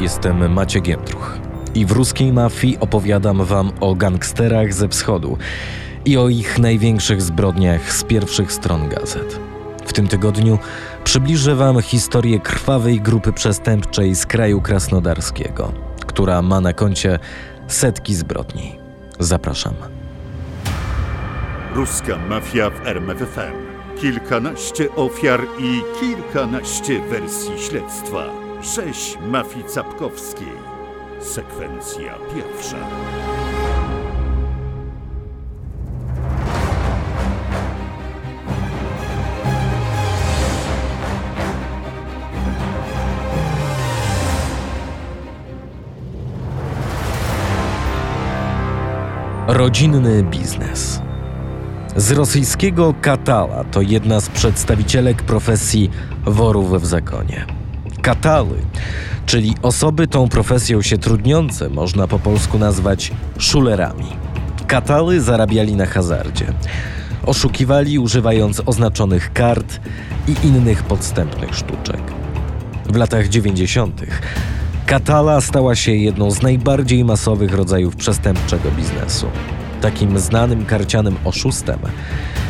jestem Maciek Giętruch i w ruskiej mafii opowiadam wam o gangsterach ze wschodu i o ich największych zbrodniach z pierwszych stron gazet. W tym tygodniu przybliżę wam historię krwawej grupy przestępczej z kraju krasnodarskiego, która ma na koncie setki zbrodni. Zapraszam. Ruska mafia w RMFFM. Kilkanaście ofiar i kilkanaście wersji śledztwa. Rzeź mafii capkowskiej. Sekwencja pierwsza. Rodzinny biznes. Z rosyjskiego katala to jedna z przedstawicielek profesji worów w zakonie. Katały, czyli osoby tą profesją się trudniące, można po polsku nazwać szulerami. Katały zarabiali na hazardzie. Oszukiwali używając oznaczonych kart i innych podstępnych sztuczek. W latach 90. Katala stała się jedną z najbardziej masowych rodzajów przestępczego biznesu. Takim znanym karcianym oszustem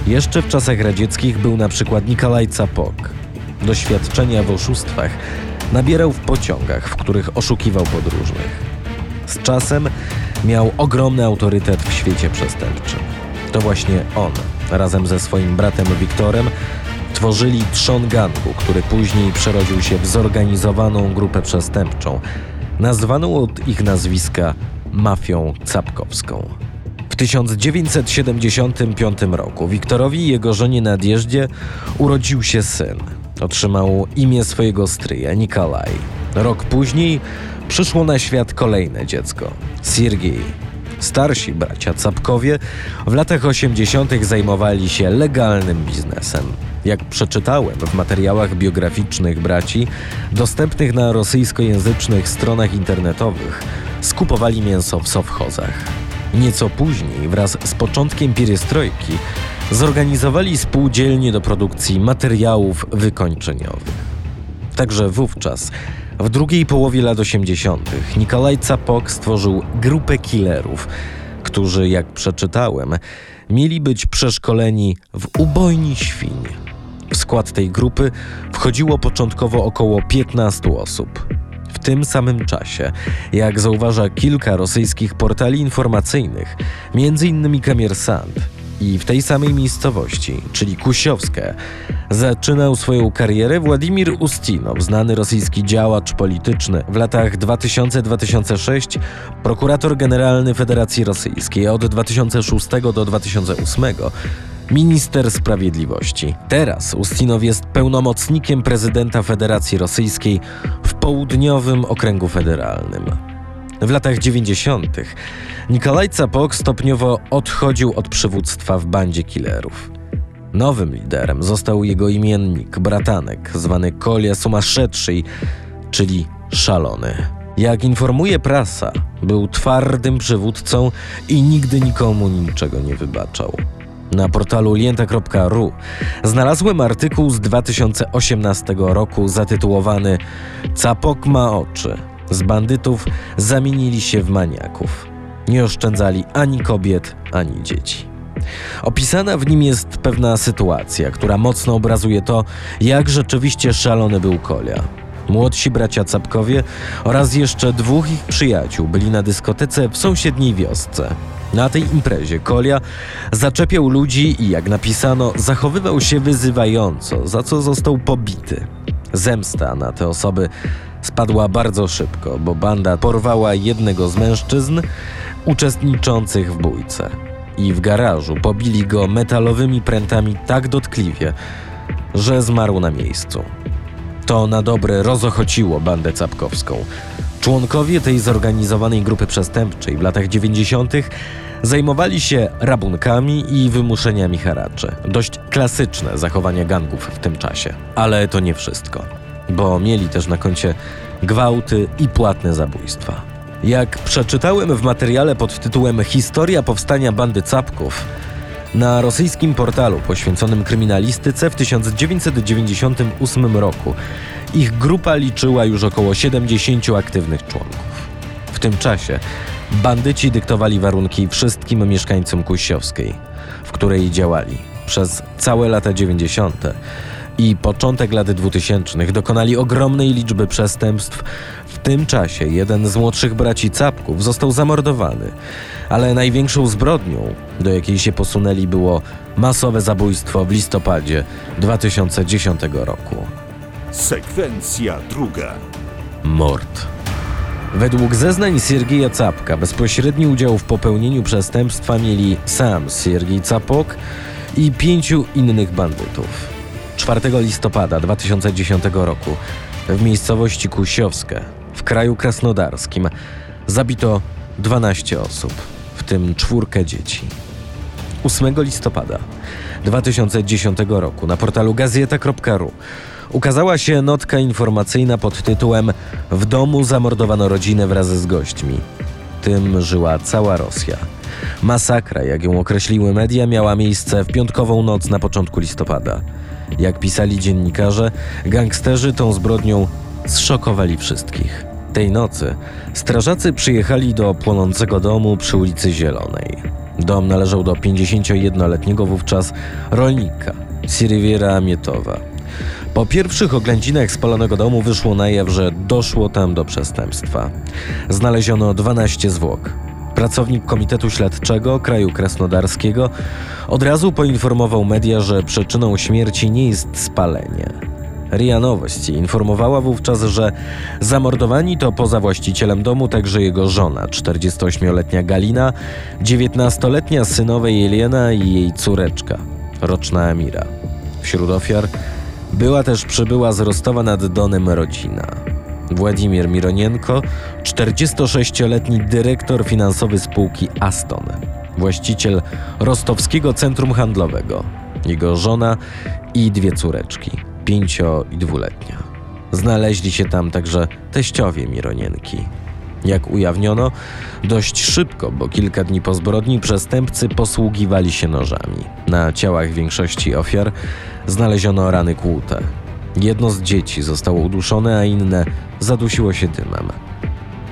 jeszcze w czasach radzieckich był na przykład Nikolaj Capok. Doświadczenia w oszustwach nabierał w pociągach, w których oszukiwał podróżnych. Z czasem miał ogromny autorytet w świecie przestępczym. To właśnie on, razem ze swoim bratem Wiktorem, tworzyli trzon gangu, który później przerodził się w zorganizowaną grupę przestępczą, nazwaną od ich nazwiska mafią capkowską. W 1975 roku Wiktorowi i jego żonie Nadjeżdzie urodził się syn. Otrzymał imię swojego stryja, Nikolaj. Rok później przyszło na świat kolejne dziecko, Siergiej. Starsi bracia Capkowie w latach 80. zajmowali się legalnym biznesem. Jak przeczytałem w materiałach biograficznych braci, dostępnych na rosyjskojęzycznych stronach internetowych, skupowali mięso w sowchozach. Nieco później, wraz z początkiem pierestrojki, zorganizowali spółdzielnie do produkcji materiałów wykończeniowych. Także wówczas, w drugiej połowie lat 80., Nikolaj Capok stworzył grupę killerów, którzy, jak przeczytałem, mieli być przeszkoleni w ubojni świń. W skład tej grupy wchodziło początkowo około 15 osób. W tym samym czasie, jak zauważa kilka rosyjskich portali informacyjnych, m.in. Kamiersant, i w tej samej miejscowości, czyli Kusiowskie, zaczynał swoją karierę Władimir Ustinow, znany rosyjski działacz polityczny. W latach 2000-2006 prokurator generalny Federacji Rosyjskiej, od 2006 do 2008 minister sprawiedliwości. Teraz Ustinow jest pełnomocnikiem prezydenta Federacji Rosyjskiej w południowym okręgu federalnym. W latach 90. Nikolaj Capok stopniowo odchodził od przywództwa w bandzie killerów. Nowym liderem został jego imiennik, bratanek, zwany Kolia Sumaszetszy, czyli szalony. Jak informuje prasa, był twardym przywódcą i nigdy nikomu niczego nie wybaczał. Na portalu lienta.ru znalazłem artykuł z 2018 roku zatytułowany Capok ma oczy. Z bandytów zamienili się w maniaków. Nie oszczędzali ani kobiet, ani dzieci. Opisana w nim jest pewna sytuacja, która mocno obrazuje to, jak rzeczywiście szalony był Kolia. Młodsi bracia Capkowie oraz jeszcze dwóch ich przyjaciół byli na dyskotece w sąsiedniej wiosce. Na tej imprezie Kolia zaczepiał ludzi i, jak napisano, zachowywał się wyzywająco, za co został pobity. Zemsta na te osoby spadła bardzo szybko, bo banda porwała jednego z mężczyzn uczestniczących w bójce. I w garażu pobili go metalowymi prętami tak dotkliwie, że zmarł na miejscu. To na dobre rozochociło bandę capkowską. Członkowie tej zorganizowanej grupy przestępczej w latach 90. zajmowali się rabunkami i wymuszeniami haraczy. Dość klasyczne zachowania gangów w tym czasie. Ale to nie wszystko, bo mieli też na koncie gwałty i płatne zabójstwa. Jak przeczytałem w materiale pod tytułem Historia powstania bandy Capków, na rosyjskim portalu poświęconym kryminalistyce w 1998 roku Ich grupa liczyła już około 70 aktywnych członków. W tym czasie bandyci dyktowali warunki wszystkim mieszkańcom Kusiowskiej, w której działali przez całe lata 90. i początek lat 2000 dokonali ogromnej liczby przestępstw. W tym czasie jeden z młodszych braci Capków został zamordowany, ale największą zbrodnią, do jakiej się posunęli, było masowe zabójstwo w listopadzie 2010 roku. Sekwencja druga. Mord. Według zeznań Siergieja Capka bezpośredni udział w popełnieniu przestępstwa mieli sam Siergiej Capok i pięciu innych bandytów. 4 listopada 2010 roku w miejscowości Kusiowskie w kraju krasnodarskim zabito 12 osób, w tym czwórkę dzieci. 8 listopada 2010 roku na portalu gazeta.ru ukazała się notka informacyjna pod tytułem W domu zamordowano rodzinę wraz z gośćmi. Tym żyła cała Rosja. Masakra, jak ją określiły media, miała miejsce w piątkową noc na początku listopada. Jak pisali dziennikarze, gangsterzy tą zbrodnią zszokowali wszystkich. Tej nocy strażacy przyjechali do płonącego domu przy ulicy Zielonej. Dom należał do 51-letniego wówczas rolnika, Siriwiera Amietowa. Po pierwszych oględzinach spalonego domu wyszło na jaw, że doszło tam do przestępstwa. Znaleziono 12 zwłok. Pracownik Komitetu Śledczego Kraju Krasnodarskiego od razu poinformował media, że przyczyną śmierci nie jest spalenie. RIA Nowości informowała wówczas, że zamordowani to poza właścicielem domu także jego żona, 48-letnia Galina, 19-letnia synowa Jelena i jej córeczka, roczna Amira. Wśród ofiar była też przybyła z Rostowa nad Donem rodzina. Władimir Mironienko, 46-letni dyrektor finansowy spółki Aston, właściciel rostowskiego centrum handlowego, jego żona i dwie córeczki, pięcio i dwuletnia. Znaleźli się tam także teściowie Mironienki. Jak ujawniono, dość szybko, bo kilka dni po zbrodni przestępcy posługiwali się nożami. Na ciałach większości ofiar znaleziono rany kłute. Jedno z dzieci zostało uduszone, a inne zadusiło się dymem.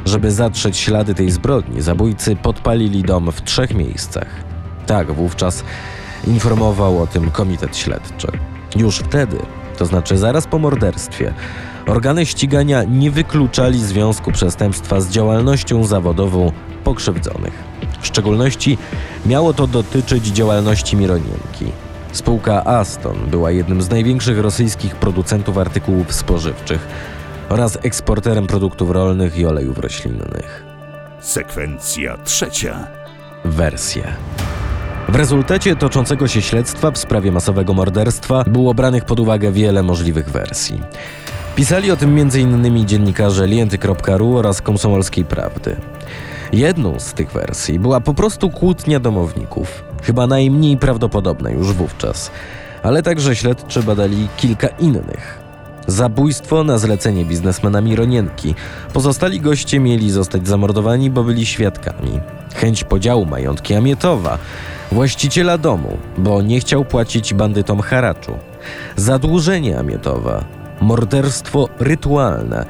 Żeby zatrzeć ślady tej zbrodni, zabójcy podpalili dom w trzech miejscach. Tak wówczas informował o tym komitet śledczy. Już wtedy, to znaczy zaraz po morderstwie, organy ścigania nie wykluczali związku przestępstwa z działalnością zawodową pokrzywdzonych. W szczególności miało to dotyczyć działalności Mironienki. Spółka Aston była jednym z największych rosyjskich producentów artykułów spożywczych oraz eksporterem produktów rolnych i olejów roślinnych. Sekwencja trzecia. Wersje. W rezultacie toczącego się śledztwa w sprawie masowego morderstwa było branych pod uwagę wiele możliwych wersji. Pisali o tym m.in. dziennikarze lienty.ru oraz Komsomolskiej Prawdy. Jedną z tych wersji była po prostu kłótnia domowników, chyba najmniej prawdopodobna już wówczas, ale także śledczy badali kilka innych. Zabójstwo na zlecenie biznesmena Mironienki. Pozostali goście mieli zostać zamordowani, bo byli świadkami. Chęć podziału majątki Amietowa, właściciela domu, bo nie chciał płacić bandytom haraczu. Zadłużenie Amietowa, morderstwo rytualne,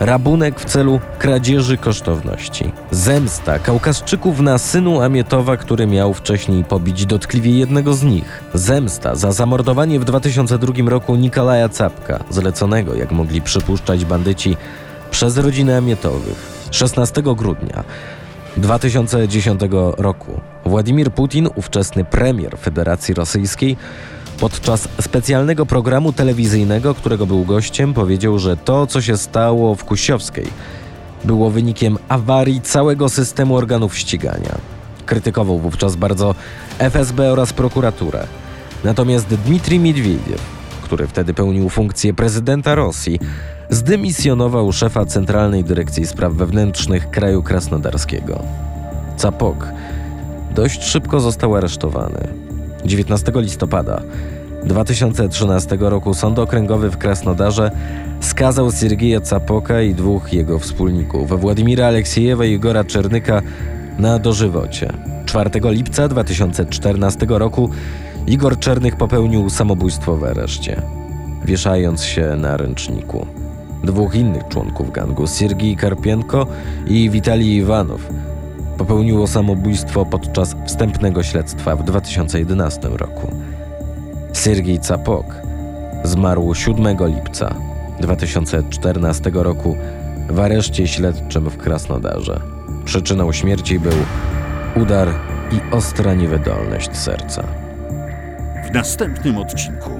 rabunek w celu kradzieży kosztowności, zemsta Kaukaszczyków na synu Amietowa, który miał wcześniej pobić dotkliwie jednego z nich, zemsta za zamordowanie w 2002 roku Nikolaja Capka, zleconego, jak mogli przypuszczać bandyci, przez rodzinę Amietowych. 16 grudnia 2010 roku Władimir Putin, ówczesny premier Federacji Rosyjskiej, Podczas specjalnego programu telewizyjnego, którego był gościem, powiedział, że to, co się stało w Kusiowskiej, było wynikiem awarii całego systemu organów ścigania. Krytykował wówczas bardzo FSB oraz prokuraturę. Natomiast Dmitrij Miedwiediew, który wtedy pełnił funkcję prezydenta Rosji, zdymisjonował szefa Centralnej Dyrekcji Spraw Wewnętrznych kraju krasnodarskiego. Capok dość szybko został aresztowany. 19 listopada 2013 roku Sąd Okręgowy w Krasnodarze skazał Siergieja Capoka i dwóch jego wspólników, Władimira Aleksiejewa i Igora Czernyka, na dożywocie. 4 lipca 2014 roku Igor Czernych popełnił samobójstwo w areszcie. wieszając się na ręczniku. Dwóch innych członków gangu, Siergiej Karpienko i Witalij Iwanow, popełniło samobójstwo podczas wstępnego śledztwa w 2011 roku. Siergiej Capok zmarł 7 lipca 2014 roku w areszcie śledczym w Krasnodarze. Przyczyną śmierci był udar i ostra niewydolność serca. W następnym odcinku.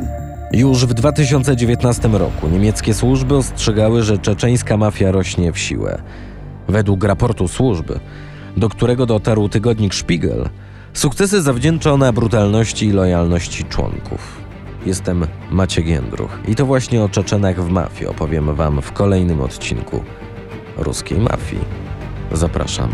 Już w 2019 roku niemieckie służby ostrzegały, że czeczeńska mafia rośnie w siłę. Według raportu służby, do którego dotarł tygodnik Spiegel, sukcesy zawdzięcza ona brutalności i lojalności członków. Jestem Maciek Jędruch i to właśnie o Czeczenach w mafii opowiem Wam w kolejnym odcinku Ruskiej Mafii. Zapraszam.